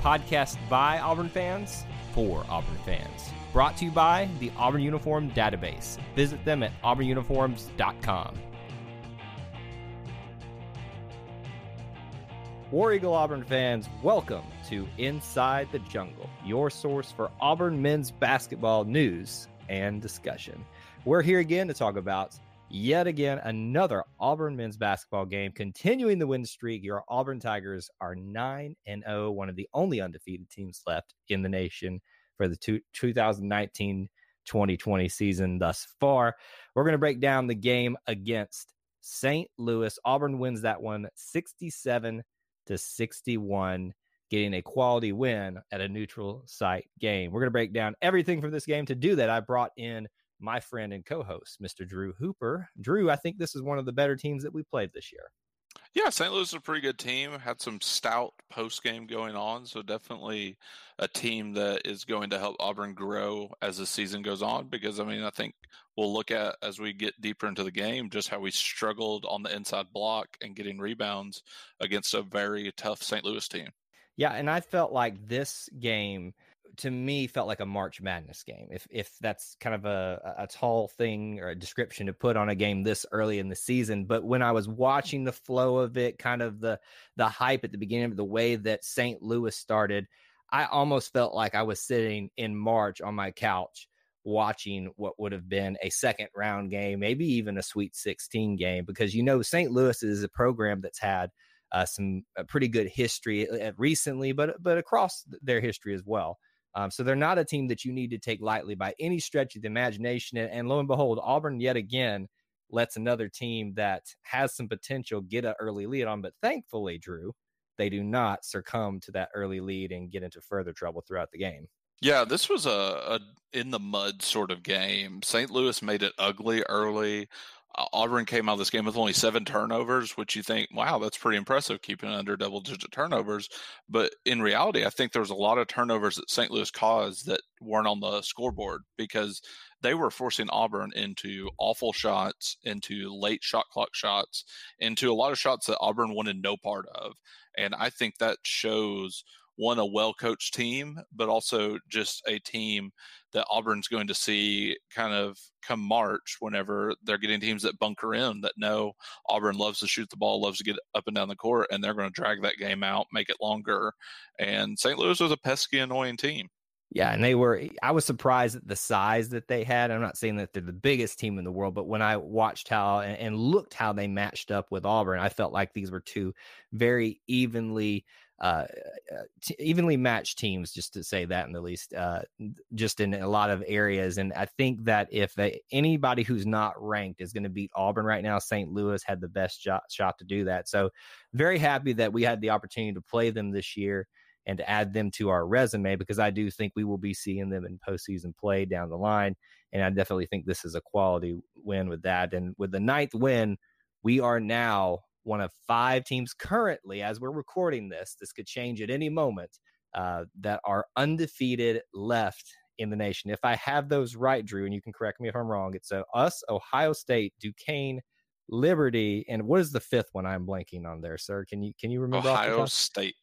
podcast by Auburn fans for Auburn fans. Brought to you by the Auburn Uniform Database. Visit them at auburnuniforms.com. War Eagle Auburn fans, welcome to Inside the Jungle, your source for Auburn men's basketball news and discussion. We're here again to talk about yet again another Auburn men's basketball game, continuing the win streak. Your Auburn Tigers are 9 and 0, one of the only undefeated teams left in the nation for the 2019 2020 season thus far. We're going to break down the game against St. Louis. Auburn wins that one 67 to 61, getting a quality win at a neutral site game. We're going to break down everything from this game. To do that, I brought in my friend and co-host, Mr. Drew Hooper. Drew, I think this is one of the better teams that we played this year. Yeah, St. Louis is a pretty good team. Had some stout post game going on, so definitely a team that is going to help Auburn grow as the season goes on. Because I mean, I think we'll look at as we get deeper into the game just how we struggled on the inside block and getting rebounds against a very tough St. Louis team. Yeah, and I felt like this game to me felt like a March Madness game. If if that's kind of a a tall thing or a description to put on a game this early in the season, but when I was watching the flow of it, kind of the the hype at the beginning of the way that St. Louis started, I almost felt like I was sitting in March on my couch watching what would have been a second round game, maybe even a Sweet 16 game, because you know St. Louis is a program that's had uh, some pretty good history uh, recently, but but across their history as well. Um, so they're not a team that you need to take lightly by any stretch of the imagination. And, and, lo and behold, Auburn yet again lets another team that has some potential get an early lead on. But thankfully, Drew, they do not succumb to that early lead and get into further trouble throughout the game. Yeah, this was a, a in the mud sort of game. St. Louis made it ugly early. Auburn came out of this game with only seven turnovers, which you think, wow, that's pretty impressive, keeping under double digit turnovers. But in reality, I think there was a lot of turnovers that St. Louis caused that weren't on the scoreboard because they were forcing Auburn into awful shots, into late shot clock shots, into a lot of shots that Auburn wanted no part of. And I think that shows one a well coached team, but also just a team that Auburn's going to see kind of come March whenever they're getting teams that bunker in that know Auburn loves to shoot the ball, loves to get up and down the court, and they're going to drag that game out, make it longer. And St. Louis was a pesky, annoying team. Yeah, and they were. Eh, I was surprised at the size that they had. I'm not saying that they're the biggest team in the world, but when I watched how and, and looked how they matched up with Auburn, I felt like these were two very evenly uh, uh, t- evenly matched teams, just to say that in the least, uh, just in a lot of areas. And I think that if they, anybody who's not ranked is going to beat Auburn right now, St. Louis had the best shot, shot to do that. So very happy that we had the opportunity to play them this year and to add them to our resume because I do think we will be seeing them in postseason play down the line. And I definitely think this is a quality win with that. And with the ninth win, we are now one of five teams currently, as we're recording this, this could change at any moment, uh, that are undefeated left in the nation. If I have those right, Drew, and you can correct me if I'm wrong, it's uh, us, Ohio State, Duquesne, Liberty, and what is the fifth one I'm blanking on there, sir? Can you can you remember? Ohio State.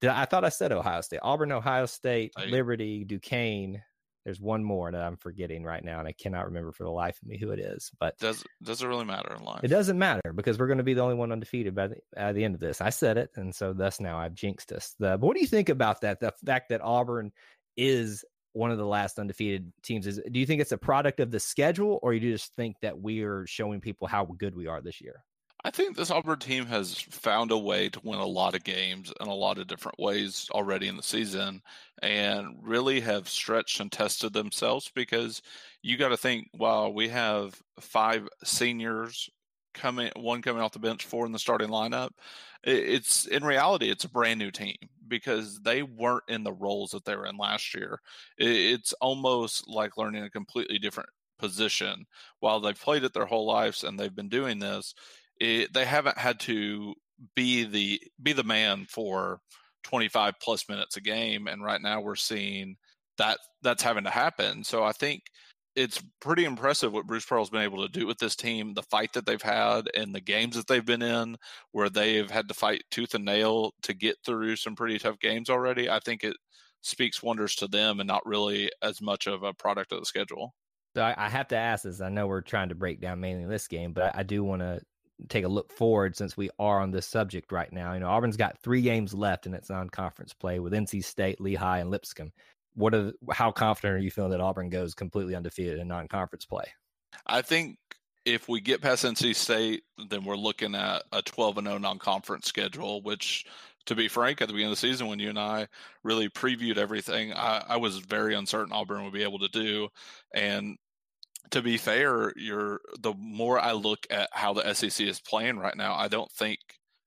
Did I, I thought I said Ohio State, Auburn, Ohio State, Liberty, Duquesne, there's one more that I'm forgetting right now, and I cannot remember for the life of me who it is. But does does it really matter in life? It doesn't matter because we're going to be the only one undefeated by the at the end of this. I said it, and so thus now I've jinxed us. The, but what do you think about that? The fact that Auburn is one of the last undefeated teams is. Do you think it's a product of the schedule, or you just think that we are showing people how good we are this year? I think this Auburn team has found a way to win a lot of games in a lot of different ways already in the season and really have stretched and tested themselves because you got to think, wow, we have five seniors coming, one coming off the bench, four in the starting lineup. It's in reality, it's a brand new team because they weren't in the roles that they were in last year. It's almost like learning a completely different position while they've played it their whole lives and they've been doing this it, they haven't had to be the be the man for 25 plus minutes a game and right now we're seeing that that's having to happen. So i think it's pretty impressive what bruce pearl's been able to do with this team the fight that they've had and the games that they've been in where they've had to fight tooth and nail to get through some pretty tough games already. I think it speaks wonders to them and not really as much of a product of the schedule. So I, have to ask this. I know we're trying to break down mainly this game, but I do want to take a look forward since we are on this subject right now. You know, Auburn's got three games left in its non-conference play with NC State, Lehigh, and Lipscomb. What are how confident are you feeling that Auburn goes completely undefeated in non-conference play? I think if we get past NC State, then we're looking at a 12 and 0 non-conference schedule, which to be frank, at the beginning of the season, when you and I really previewed everything, I, I was very uncertain Auburn would be able to do. And to be fair, you're the more I look at how the SEC is playing right now, I don't think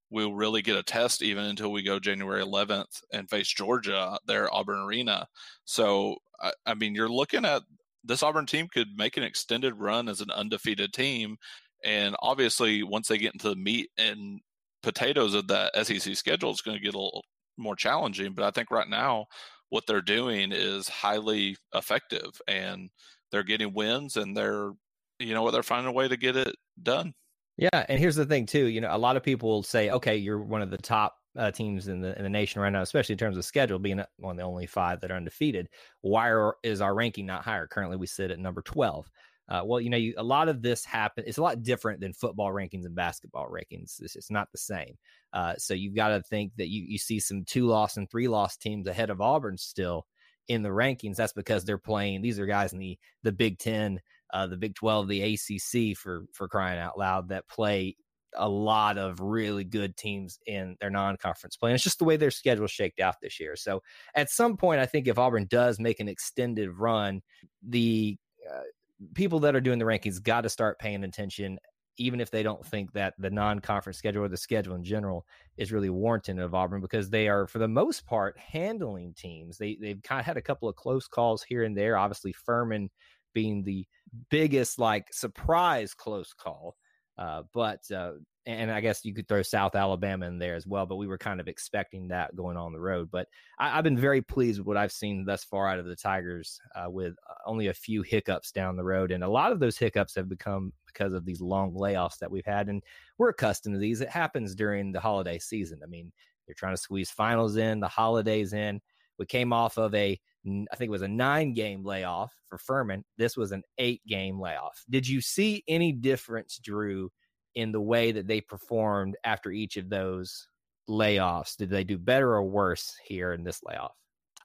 we'll really get a test even until we go January 11th and face Georgia there Auburn Arena. So I, I mean, you're looking at this Auburn team could make an extended run as an undefeated team, and obviously once they get into the meat and potatoes of that SEC schedule, it's going to get a little more challenging. But I think right now what they're doing is highly effective and they're getting wins and they're you know they're finding a way to get it done. Yeah, and here's the thing too. You know, a lot of people will say, "Okay, you're one of the top uh, teams in the in the nation right now, especially in terms of schedule, being one of the only five that are undefeated. Why are, is our ranking not higher? Currently, we sit at number twelve. Uh, well, you know, you, a lot of this happen. It's a lot different than football rankings and basketball rankings. It's, it's not the same. Uh, so you've got to think that you you see some two loss and three loss teams ahead of Auburn still in the rankings, that's because they're playing. These are guys in the the Big Ten, uh, the Big Twelve, the ACC for for crying out loud that play a lot of really good teams in their non-conference play. And it's just the way their schedule shaked out this year. So at some point, I think if Auburn does make an extended run, the uh, people that are doing the rankings got to start paying attention even if they don't think that the non-conference schedule or the schedule in general is really warranted of Auburn because they are for the most part handling teams. They they've kind of had a couple of close calls here and there. Obviously, Furman being the biggest like surprise close call, uh, but uh, and I guess you could throw South Alabama in there as well. But we were kind of expecting that going on the road. But I, have been very pleased with what I've seen thus far out of the Tigers, uh, with uh, only a few hiccups down the road, and a lot of those hiccups have become because of these long layoffs that we've had, and we're accustomed to these. It happens during the holiday season. I mean, they're trying to squeeze finals in, the holidays in. We came off of a I think it was a nine game layoff for Furman. This was an eight game layoff. Did you see any difference, Drew, in the way that they performed after each of those layoffs? Did they do better or worse here in this layoff?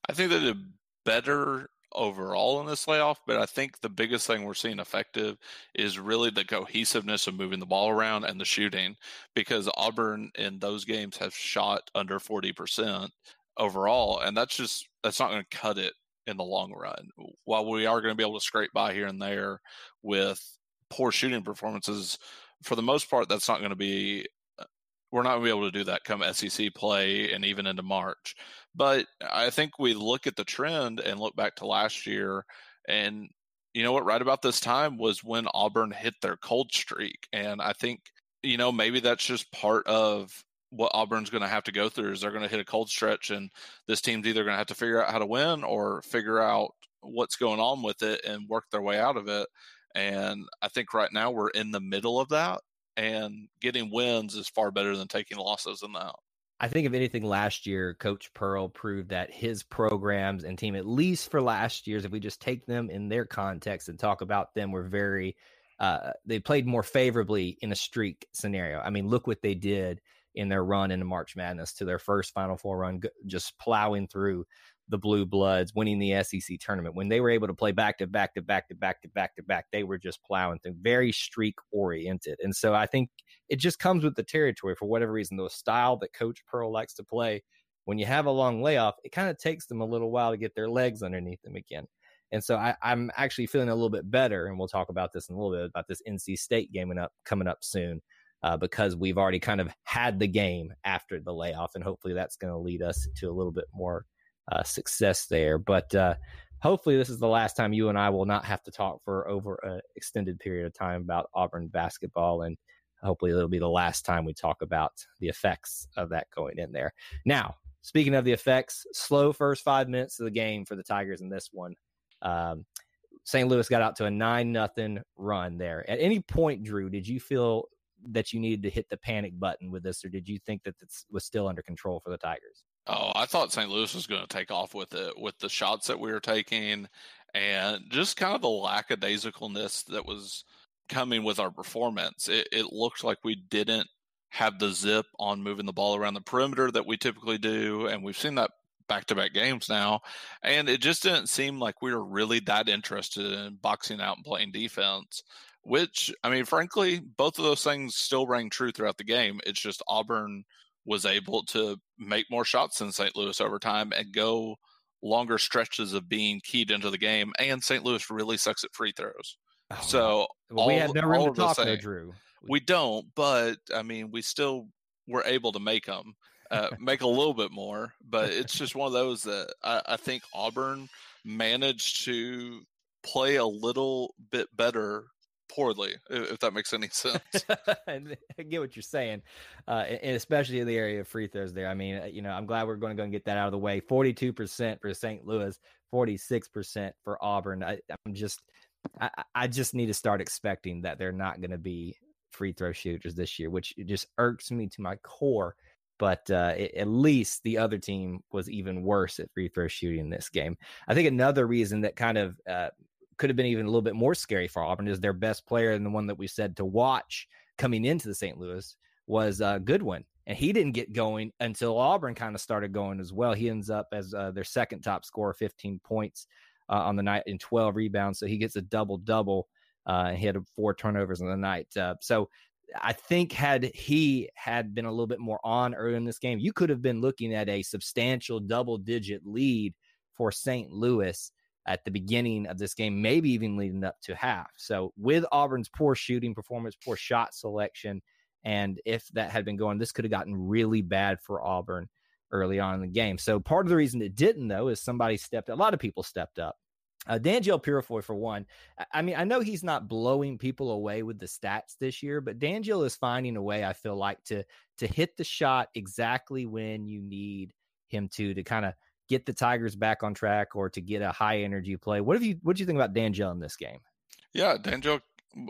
I think they did better overall in this layoff, but I think the biggest thing we're seeing effective is really the cohesiveness of moving the ball around and the shooting because Auburn in those games have shot under 40% overall and that's just that's not going to cut it in the long run. While we are going to be able to scrape by here and there with poor shooting performances, for the most part, that's not going to be. Uh, we're not going to be able to do that come SEC play and even into March. But I think we look at the trend and look back to last year, and you know what? Right about this time was when Auburn hit their cold streak, and I think you know maybe that's just part of what Auburn's going to have to go through is they're going to hit a cold stretch, and this team's either going to have to figure out how to win or figure out what's going on with it and work their way out of it. And I think right now we're in the middle of that, and getting wins is far better than taking losses in that. I think if anything, last year, Coach Pearl proved that his programs and team, at least for last year's, if we just take them in their context and talk about them, were very, uh, they played more favorably in a streak scenario. I mean, look what they did in their run into March Madness to their first Final Four run, just plowing through the Blue Bloods, winning the SEC tournament. When they were able to play back to back to back to back to back to back, they were just plowing through, very streak oriented. And so I think it just comes with the territory for whatever reason. The style that Coach Pearl likes to play, when you have a long layoff, it kind of takes them a little while to get their legs underneath them again. And so I, am actually feeling a little bit better, and we'll talk about this in a little bit about this NC State game up coming up soon, uh, because we've already kind of had the game after the layoff, and hopefully that's going to lead us to a little bit more uh, success there. But uh, hopefully, this is the last time you and I will not have to talk for over an extended period of time about Auburn basketball. And hopefully, it'll be the last time we talk about the effects of that going in there. Now, speaking of the effects, slow first five minutes of the game for the Tigers in this one. Um, St. Louis got out to a nine nothing run there. At any point, Drew, did you feel that you needed to hit the panic button with this, or did you think that this was still under control for the Tigers? Oh, I thought St. Louis was going to take off with it, with the shots that we were taking, and just kind of the lackadaisicalness that was coming with our performance. It, it looked like we didn't have the zip on moving the ball around the perimeter that we typically do, and we've seen that back to back games now. And it just didn't seem like we were really that interested in boxing out and playing defense, which, I mean, frankly, both of those things still rang true throughout the game. It's just Auburn was able to make more shots than St. Louis over time and go longer stretches of being keyed into the game. And St. Louis really sucks at free throws. Oh, so well, we have no room to talk, Drew. We don't, but I mean, we still were able to make them, uh, make a little bit more. But it's just one of those that I, I think Auburn managed to play a little bit better poorly, if that makes any sense. I get what you're saying, uh, and especially in the area of free throws. There, I mean, uh, you know, I'm glad we're going to go and get that out of the way. 42 percent for St. Louis, 46 percent for Auburn. I, am just, I, I just need to start expecting that they're not going to be free throw shooters this year, which just irks me to my core. But uh, it, at least the other team was even worse at free throw shooting this game. I think another reason that kind of uh, could have been even a little bit more scary for Auburn is their best player and the one that we said to watch coming into the St. Louis was uh, Goodwin. And he didn't get going until Auburn kind of started going as well. He ends up as uh, their second top scorer, 15 points uh, on the night and 12 rebounds. So he gets a double double. Uh, he had four turnovers on the night. Uh, so I think had he had been a little bit more on early in this game, you could have been looking at a substantial double digit lead for St. Louis at the beginning of this game, maybe even leading up to half. So, with Auburn's poor shooting performance, poor shot selection, and if that had been going, this could have gotten really bad for Auburn early on in the game. So, part of the reason it didn't, though, is somebody stepped. Up. A lot of people stepped up. Uh, Danjel Purifoy, for one, I mean, I know he's not blowing people away with the stats this year, but Danjel is finding a way. I feel like to to hit the shot exactly when you need him to to kind of get the Tigers back on track or to get a high energy play. What have you what do you think about Danjel in this game? Yeah, Danjel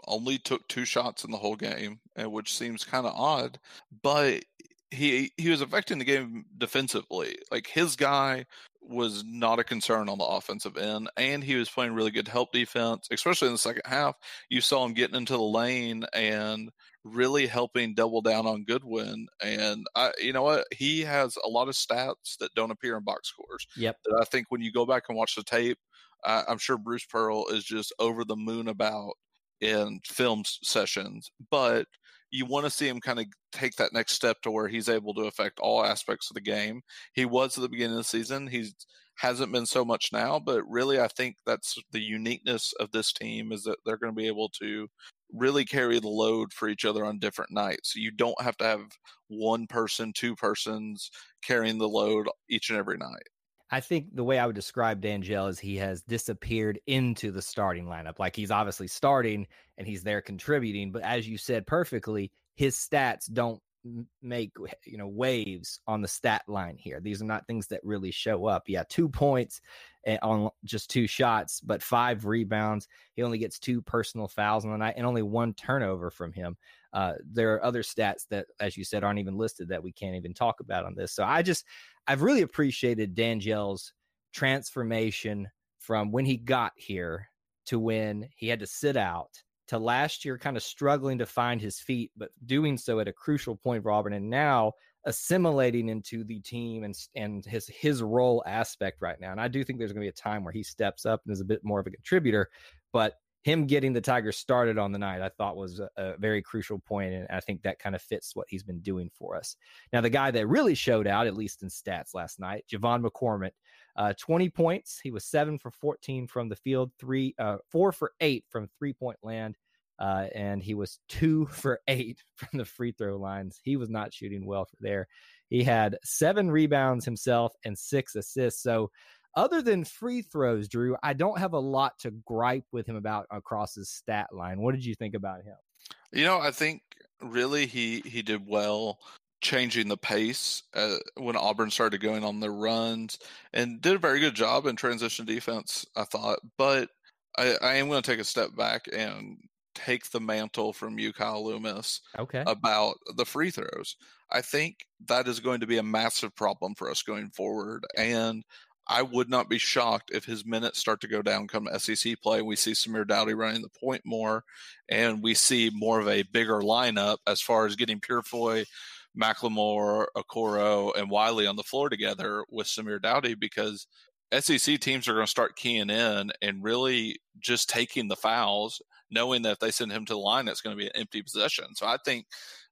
only took two shots in the whole game, eh, which seems kind of odd, but he he was affecting the game defensively. Like his guy was not a concern on the offensive end, and he was playing really good help defense, especially in the second half. You saw him getting into the lane and really helping double down on Goodwin. And I, you know what, he has a lot of stats that don't appear in box scores. Yep. That I think when you go back and watch the tape, I, I'm sure Bruce Pearl is just over the moon about in film sessions, but you want to see him kind of take that next step to where he's able to affect all aspects of the game. He was at the beginning of the season. He hasn't been so much now, but really I think that's the uniqueness of this team is that they're going to be able to really carry the load for each other on different nights. You don't have to have one person, two persons carrying the load each and every night. I think the way I would describe Danjel is he has disappeared into the starting lineup. Like he's obviously starting and he's there contributing, but as you said perfectly, his stats don't make you know waves on the stat line here. These are not things that really show up. Yeah, two points eh, on just two shots, but five rebounds. He only gets two personal fouls on the night and only one turnover from him. Uh, there are other stats that, as you said, aren't even listed that we can't even talk about on this. So I just I've really appreciated Danjel's transformation from when he got here to when he had to sit out to last year kind of struggling to find his feet, but doing so at a crucial point for Auburn. And now assimilating into the team and and his his role aspect right now. And I do think there's going to be a time where he steps up and is a bit more of a contributor. But him getting the Tigers started on the night, I thought was a, a, very crucial point, and I think that kind of fits what he's been doing for us. Now, the guy that really showed out, at least in stats last night, J'Von McCormick, uh, 20 points. He was seven for 14 from the field, three, uh, four for eight from three point land, uh, and he was two for eight from the free throw lines. He was not shooting well for there. He had seven rebounds himself and six assists. So other than free throws, Drew, I don't have a lot to gripe with him about across his stat line. What did you think about him? You know, I think really he he did well changing the pace uh, when Auburn started going on their runs and did a very good job in transition defense, I thought. But I, I am going to take a step back and take the mantle from you, Kyle Loomis, okay. about the free throws. I think that is going to be a massive problem for us going forward. And I would not be shocked if his minutes start to go down come SEC play. We see Samir Doughty running the point more, and we see more of a bigger lineup as far as getting Purifoy, McLemore, Okoro, and Wiley on the floor together with Samir Doughty because SEC teams are going to start keying in and really just taking the fouls, knowing that if they send him to the line, it's going to be an empty possession. So I think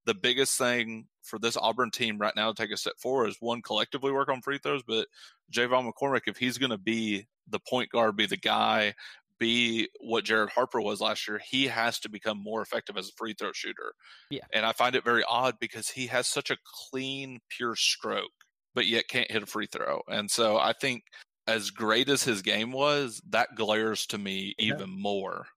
the biggest thing for this Auburn team right now to take a step forward is one collectively work on free throws, but J'Von McCormick, if he's going to be the point guard, be the guy, be what Jared Harper was last year, he has to become more effective as a free throw shooter. Yeah. And I find it very odd because he has such a clean, pure stroke, but yet can't hit a free throw. And so I think as great as his game was, that glares to me yeah. even more.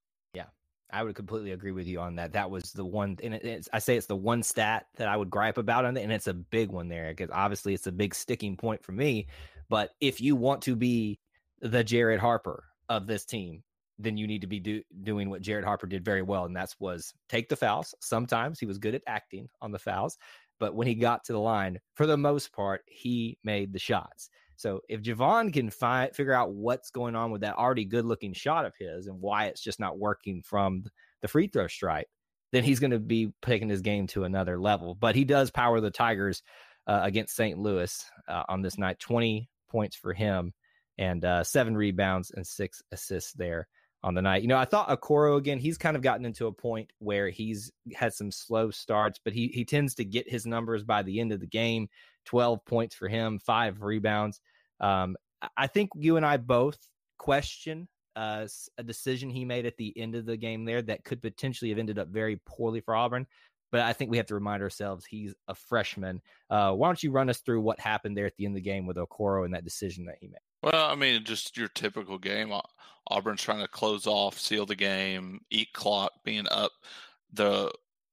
I would completely agree with you on that. That was the one, and it, I say it's the one stat that I would gripe about on it, and it's a big one there because obviously it's a big sticking point for me. But if you want to be the Jared Harper of this team, then you need to be do, doing what Jared Harper did very well, and that's was take the fouls. Sometimes he was good at acting on the fouls, but when he got to the line, for the most part, he made the shots. So if J'Von can find figure out what's going on with that already good looking shot of his and why it's just not working from the free throw stripe, then he's going to be taking his game to another level. But he does power the Tigers uh, against St. Louis uh, on this night. Twenty points for him and uh, seven rebounds and six assists there on the night. You know, I thought Okoro again, he's kind of gotten into a point where he's had some slow starts, but he he tends to get his numbers by the end of the game. 12 points for him, five rebounds. Um, I think you and I both question uh, a decision he made at the end of the game there that could potentially have ended up very poorly for Auburn. But I think we have to remind ourselves he's a freshman. Uh, why don't you run us through what happened there at the end of the game with Okoro and that decision that he made? Well, I mean, just your typical game. Auburn's trying to close off, seal the game, eat clock, being up the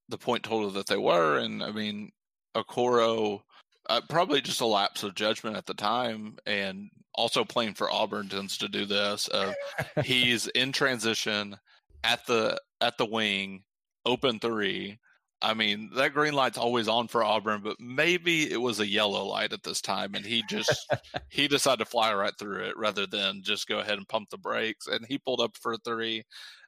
the point total that they were, and I mean, Okoro uh, probably just a lapse of judgment at the time, and also playing for Auburn tends to do this. Uh, he's in transition at the at the wing, open three. I mean, that green light's always on for Auburn, but maybe it was a yellow light at this time, and he just he decided to fly right through it rather than just go ahead and pump the brakes. And he pulled up for a three.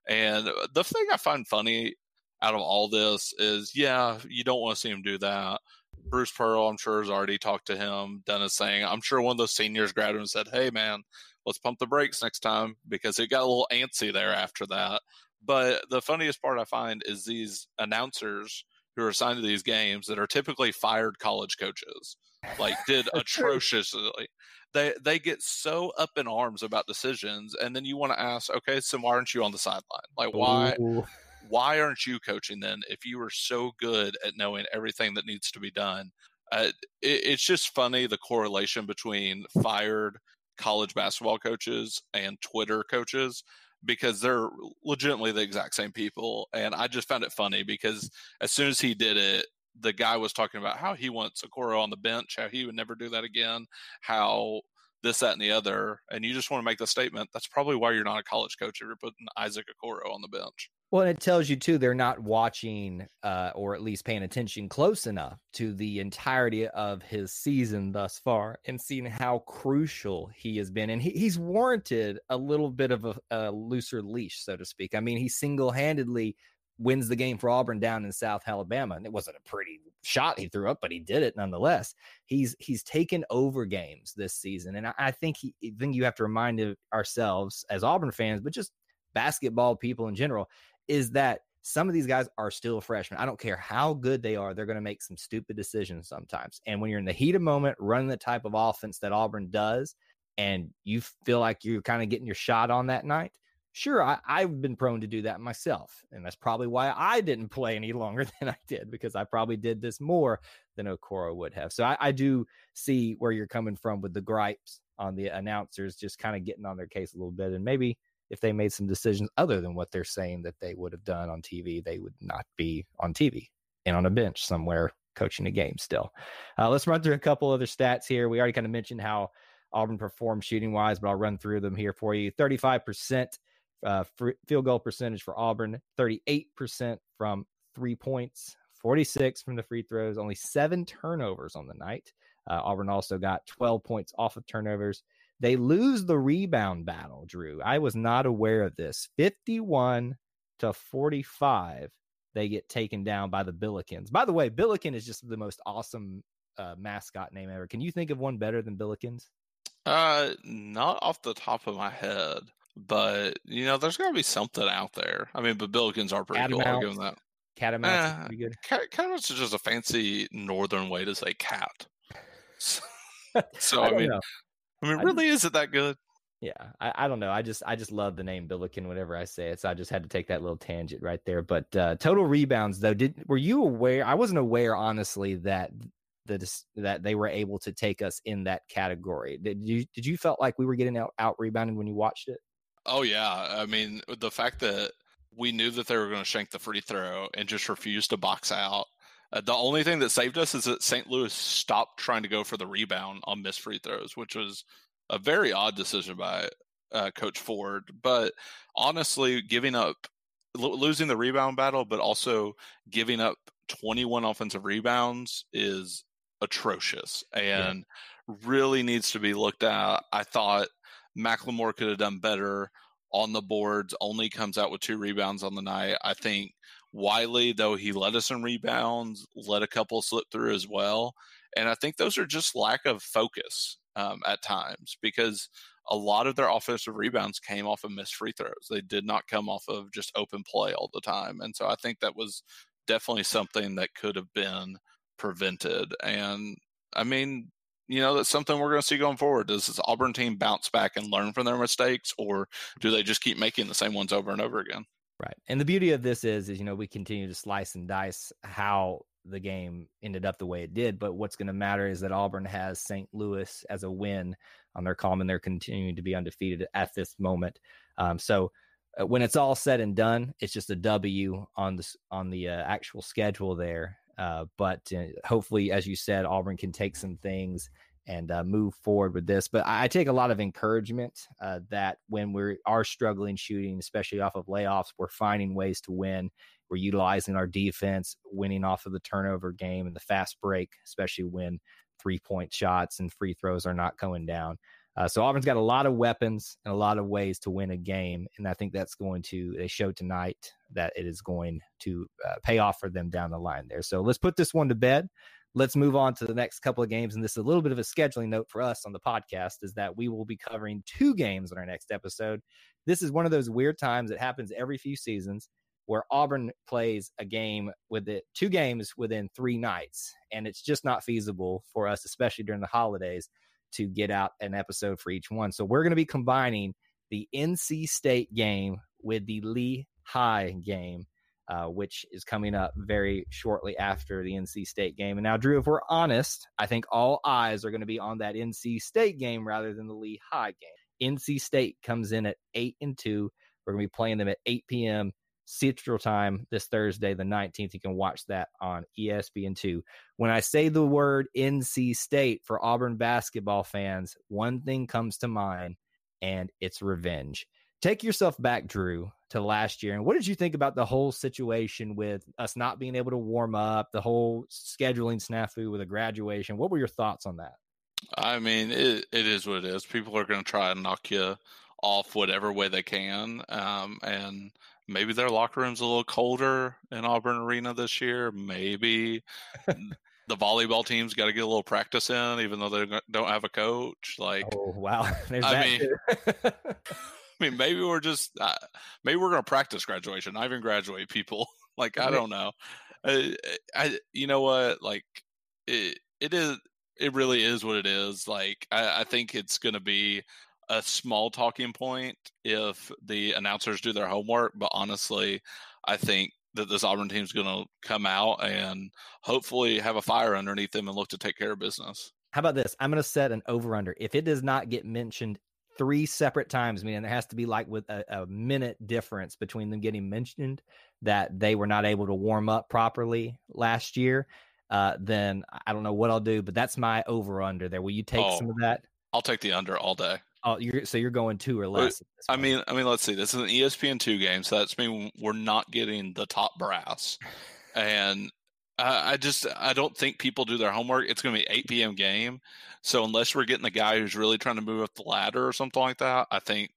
And the thing I find funny out of all this is, yeah, you don't want to see him do that, Bruce Pearl, I'm sure, has already talked to him, done his thing. I'm sure one of those seniors grabbed him and said, Hey, man, let's pump the brakes next time because it got a little antsy there after that. But the funniest part I find is these announcers who are assigned to these games that are typically fired college coaches, like did atrociously. They they get so up in arms about decisions, and then you want to ask, okay, so why aren't you on the sideline? Like why? Ooh why aren't you coaching then if you are so good at knowing everything that needs to be done? Uh, it, it's just funny the correlation between fired college basketball coaches and Twitter coaches because they're legitimately the exact same people. And I just found it funny because as soon as he did it, the guy was talking about how he wants Okoro on the bench, how he would never do that again, how this, that, and the other. And you just want to make the statement that's probably why you're not a college coach if you're putting Isaac Okoro on the bench. Well, and it tells you too they're not watching uh, or at least paying attention close enough to the entirety of his season thus far and seeing how crucial he has been. And he, he's warranted a little bit of a, a looser leash, so to speak. I mean, he single handedly wins the game for Auburn down in South Alabama, and it wasn't a pretty shot he threw up, but he did it nonetheless. He's he's taken over games this season, and I, I think he I think you have to remind ourselves as Auburn fans, but just basketball people in general, is that some of these guys are still freshmen. I don't care how good they are, they're going to make some stupid decisions sometimes. And when you're in the heat of moment, running the type of offense that Auburn does, and you feel like you're kind of getting your shot on that night, sure, I, I've been prone to do that myself. And that's probably why I didn't play any longer than I did, because I probably did this more than Okoro would have. So I, I do see where you're coming from with the gripes on the announcers just kind of getting on their case a little bit. And maybe if they made some decisions other than what they're saying that they would have done on TV, they would not be on TV and on a bench somewhere coaching a game still. Uh, let's run through a couple other stats here. We already kind of mentioned how Auburn performed shooting wise, but I'll run through them here for you. 35% uh, field goal percentage for Auburn, 38% from three points, 46 from the free throws, only seven turnovers on the night. Uh, Auburn also got 12 points off of turnovers. They lose the rebound battle, Drew. I was not aware of this. 51 to 45, they get taken down by the Billikens. By the way, Billiken is just the most awesome uh, mascot name ever. Can you think of one better than Billikens? Uh, not off the top of my head, but you know, there's got to be something out there. I mean, but Billikens are pretty Catamount. cool. I'll give them that. Catamounts Eh, pretty good. Cat, Catamounts is just a fancy northern way to say cat. So, so I I, mean, know. I mean, I really, is it that good? Yeah, I, I don't know. I just I just love the name Billiken whenever I say it. So I just had to take that little tangent right there. But uh, total rebounds though, did were you aware? I wasn't aware honestly that that that they were able to take us in that category. Did you did you felt like we were getting out, out rebounded when you watched it? Oh yeah, I mean, the fact that we knew that they were going to shank the free throw and just refused to box out. Uh, the only thing that saved us is that St. Louis stopped trying to go for the rebound on missed free throws, which was a very odd decision by uh, Coach Ford. But honestly, giving up, lo- losing the rebound battle, but also giving up 21 offensive rebounds is atrocious and really needs to be looked at. I thought McLemore could have done better on the boards, only comes out with two rebounds on the night. I think Wiley, though he led us in rebounds, let a couple slip through as well. And I think those are just lack of focus um, at times because a lot of their offensive rebounds came off of missed free throws. They did not come off of just open play all the time. And so I think that was definitely something that could have been prevented. And I mean, you know, that's something we're going to see going forward. Does this Auburn team bounce back and learn from their mistakes, or do they just keep making the same ones over and over again? Right. And the beauty of this is, is you know, we continue to slice and dice how the game ended up the way it did. But what's going to matter is that Auburn has St. Louis as a win on their column, and they're continuing to be undefeated at this moment. Um, so uh, when it's all said and done, it's just a W on the on the uh, actual schedule there. Uh, but uh, hopefully, as you said, Auburn can take some things and uh, move forward with this. But I, take a lot of encouragement uh, that when we are struggling shooting, especially off of layoffs, we're finding ways to win. We're utilizing our defense, winning off of the turnover game and the fast break, especially when three point shots and free throws are not going down. Uh, so Auburn's got a lot of weapons and a lot of ways to win a game, and I think that's going to. They showed tonight that it is going to uh, pay off for them down the line there. So let's put this one to bed. Let's move on to the next couple of games, and this is a little bit of a scheduling note for us on the podcast is that we will be covering two games in our next episode. This is one of those weird times that happens every few seasons where Auburn plays a game with it two games within three nights, and it's just not feasible for us, especially during the holidays, to get out an episode for each one. So we're going to be combining the NC State game with the Lee High game, uh, which is coming up very shortly after the NC State game. And now, Drew, if we're honest, I think all eyes are going to be on that NC State game rather than the Lee High game. NC State comes in at eight and two. We're going to be playing them at 8 p.m. Central Time this Thursday, the 19th. You can watch that on E ESPN2. When I say the word NC State for Auburn basketball fans, one thing comes to mind, and it's revenge. Take yourself back, Drew, to last year. And what did you think about the whole situation with us not being able to warm up, the whole scheduling snafu with a graduation? What were your thoughts on that? I mean, it, it is what it is. People are going to try and knock you off whatever way they can. Um, and maybe their locker room's a little colder in Auburn Arena this year. Maybe the volleyball team's got to get a little practice in, even though they don't have a coach. Like, oh wow, There's I mean, mean, maybe we're just uh, maybe we're going to practice graduation, I even graduate people. like, I don't know. I, I, you know what? Like, it, it is. It really is what it is. Like, I, I think it's going to be a small talking point if the announcers do their homework. But honestly, I think that this Auburn team is going to come out and hopefully have a fire underneath them and look to take care of business. How about this? I'm going to set an over under. If it does not get mentioned three separate times, meaning there has to be like with a, a, minute difference between them getting mentioned that they were not able to warm up properly last year, uh, then I don't know what I'll do. But that's my over under there. Will you take oh, some of that? I'll take the under all day. Oh, you're so you're going two or less. I mean, I mean, let's see. This is an ESPN two game, so that's mean we're not getting the top brass, and I, just I don't think people do their homework. It's going to be eight p.m. game, so unless we're getting the guy who's really trying to move up the ladder or something like that, I think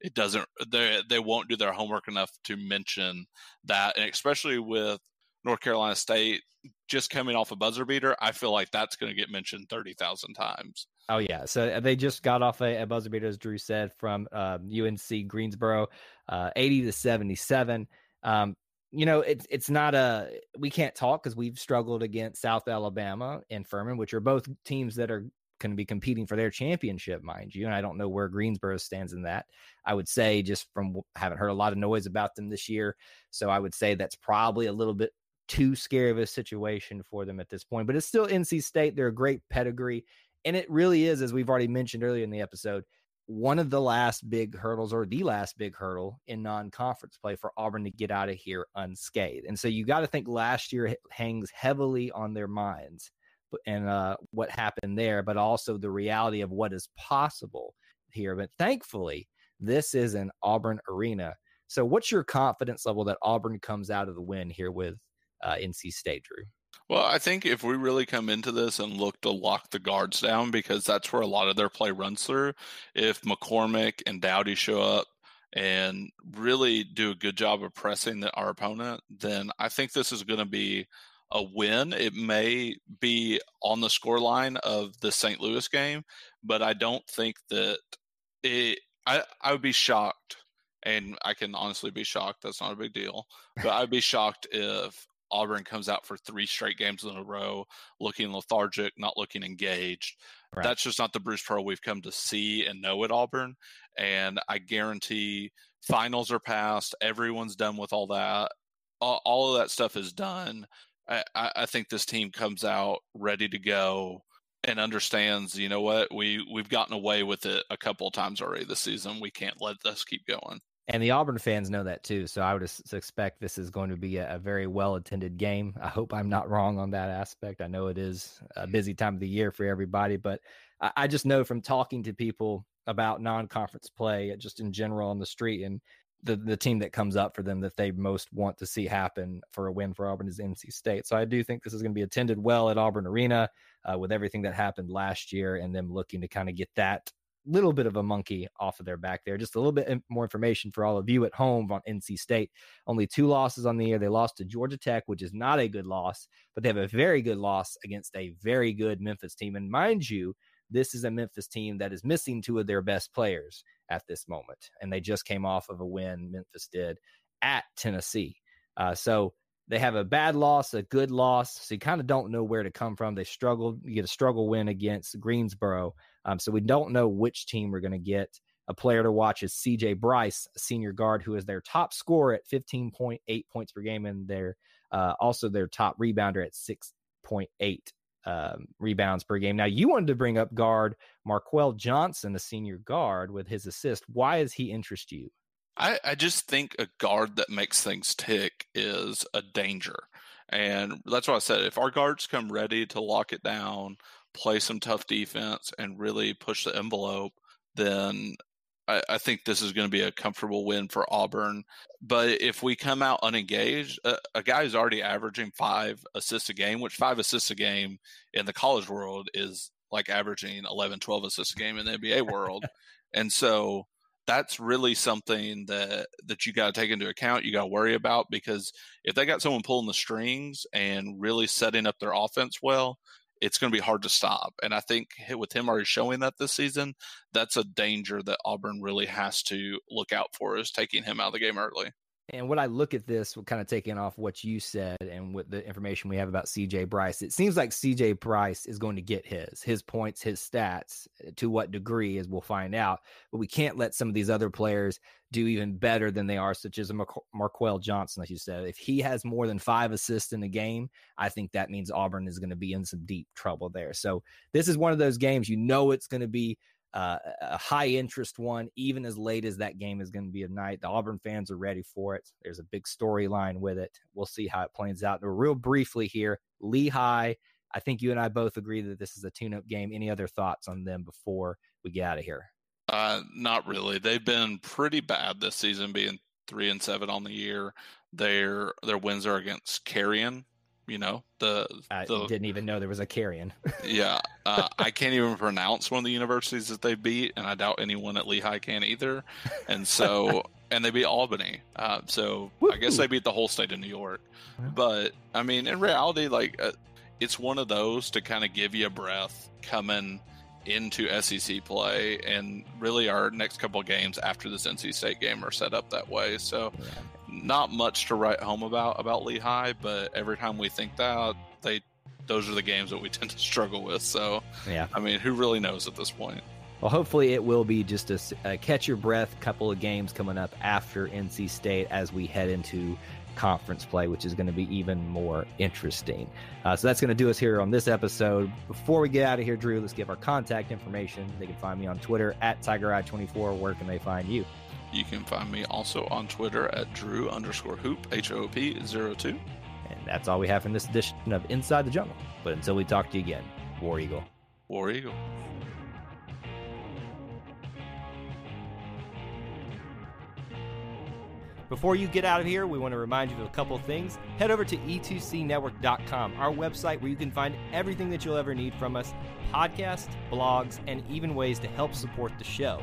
it doesn't. They they won't do their homework enough to mention that, and especially with North Carolina State just coming off a buzzer beater, I feel like that's going to get mentioned thirty thousand times. Oh yeah, so uh, they just got off a, a buzzer beater, as Drew said, from um, UNC Greensboro, uh, eighty to seventy-seven. Um, you know, it's it's not a we can't talk because we've struggled against South Alabama and Furman, which are both teams that are going to be competing for their championship, mind you. And I don't know where Greensboro stands in that. I would say just from haven't heard a lot of noise about them this year, so I would say that's probably a little bit too scary of a situation for them at this point. But it's still NC State. They're a great pedigree. And it really is, as we've already mentioned earlier in the episode, one of the last big hurdles or the last big hurdle in non-conference play for Auburn to get out of here unscathed. And so you got to think last year hangs heavily on their minds and uh, what happened there, but also the reality of what is possible here. But thankfully, this is an Auburn arena. So what's your confidence level that Auburn comes out of the win here with uh, NC State, Drew? Well, I think if we really come into this and look to lock the guards down, because that's where a lot of their play runs through, if McCormick and Doughty show up and really do a good job of pressing the, our opponent, then I think this is going to be a win. It may be on the score line of the St. Louis game, but I don't think that it. I I would be shocked, and I can honestly be shocked. That's not a big deal, but I'd be shocked if Auburn comes out for three straight games in a row, looking lethargic, not looking engaged. Right. That's just not the Bruce Pearl we've come to see and know at Auburn. And I guarantee finals are passed. Everyone's done with all that. All, of that stuff is done. I, I think this team comes out ready to go and understands, you know what, we we've gotten away with it a couple of times already this season. We can't let this keep going. And the Auburn fans know that too. So I would expect this is going to be a, a very well attended game. I hope I'm not wrong on that aspect. I know it is a busy time of the year for everybody, but I, I just know from talking to people about non conference play, just in general on the street, and the, the team that comes up for them that they most want to see happen for a win for Auburn is NC State. So I do think this is going to be attended well at Auburn Arena uh, with everything that happened last year and them looking to kind of get that little bit of a monkey off of their back there. Just a little bit more information for all of you at home on NC State. Only two losses on the year. They lost to Georgia Tech, which is not a good loss, but they have a very good loss against a very good Memphis team. And mind you, this is a Memphis team that is missing two of their best players at this moment. And they just came off of a win, Memphis did at Tennessee. Uh, so they have a bad loss, a good loss. So you kind of don't know where to come from. They struggled. You get a struggle win against Greensboro. Um, so we don't know which team we're going to get. A player to watch is CJ Bryce, senior guard who is their top scorer at 15.8 points per game, and they're uh, also their top rebounder at 6.8 um, rebounds per game. Now, you wanted to bring up guard Markell Johnson, the senior guard, with his assist. Why does he interest you? I, I just think a guard that makes things tick is a danger. And that's why I said if our guards come ready to lock it down, play some tough defense, and really push the envelope, then I, I think this is going to be a comfortable win for Auburn. But if we come out unengaged, a, a guy who's already averaging five assists a game, which five assists a game in the college world is like averaging 11, 12 assists a game in the NBA world. and so that's really something that that you got to take into account. You got to worry about because if they got someone pulling the strings and really setting up their offense well, it's going to be hard to stop. And I think with him already showing that this season, that's a danger that Auburn really has to look out for is taking him out of the game early. And what I look at this, kind of taking off what you said and with the information we have about CJ Bryce, it seems like CJ Bryce is going to get his, his points, his stats. Uh, to what degree, as we'll find out. But we can't let some of these other players do even better than they are, such as a Mar- Markell Johnson, as you said. If he has more than five assists in a game, I think that means Auburn is going to be in some deep trouble there. So this is one of those games you know it's going to be uh, a high interest one, even as late as that game is going to be at night. The Auburn fans are ready for it. There's a big storyline with it. We'll see how it plays out. Real briefly here, Lehigh. I think you and I both agree that this is a tune-up game. Any other thoughts on them before we get out of here? Uh, not really. They've been pretty bad this season, being three and seven on the year. Their their wins are against Cairn, you know the, I the, didn't even know there was a Cairn. yeah, uh, I can't even pronounce one of the universities that they beat, and I doubt anyone at Lehigh can either. And so, and they beat Albany, uh, so Woo-hoo. I guess they beat the whole state of New York. But I mean, in reality, like uh, it's one of those to kind of give you a breath coming into SEC play, and really our next couple of games after this NC State game are set up that way. So. Not much to write home about about Lehigh, but every time we think that, they those are the games that we tend to struggle with. So, yeah, I mean, who really knows at this point? Well, hopefully it will be just a, a catch your breath couple of games coming up after NC State as we head into conference play, which is going to be even more interesting. Uh, so that's going to do us here on this episode. Before we get out of here, Drew, let's give our contact information. They can find me on Twitter at TigerEye24. Where can they find you? You can find me also on Twitter at Drew underscore hoop, H O P 02. And that's all we have in this edition of Inside the Jungle. But until we talk to you again, War Eagle. War Eagle. Before you get out of here, we want to remind you of a couple of things. Head over to e2cnetwork.com, our website where you can find everything that you'll ever need from us podcasts, blogs, and even ways to help support the show.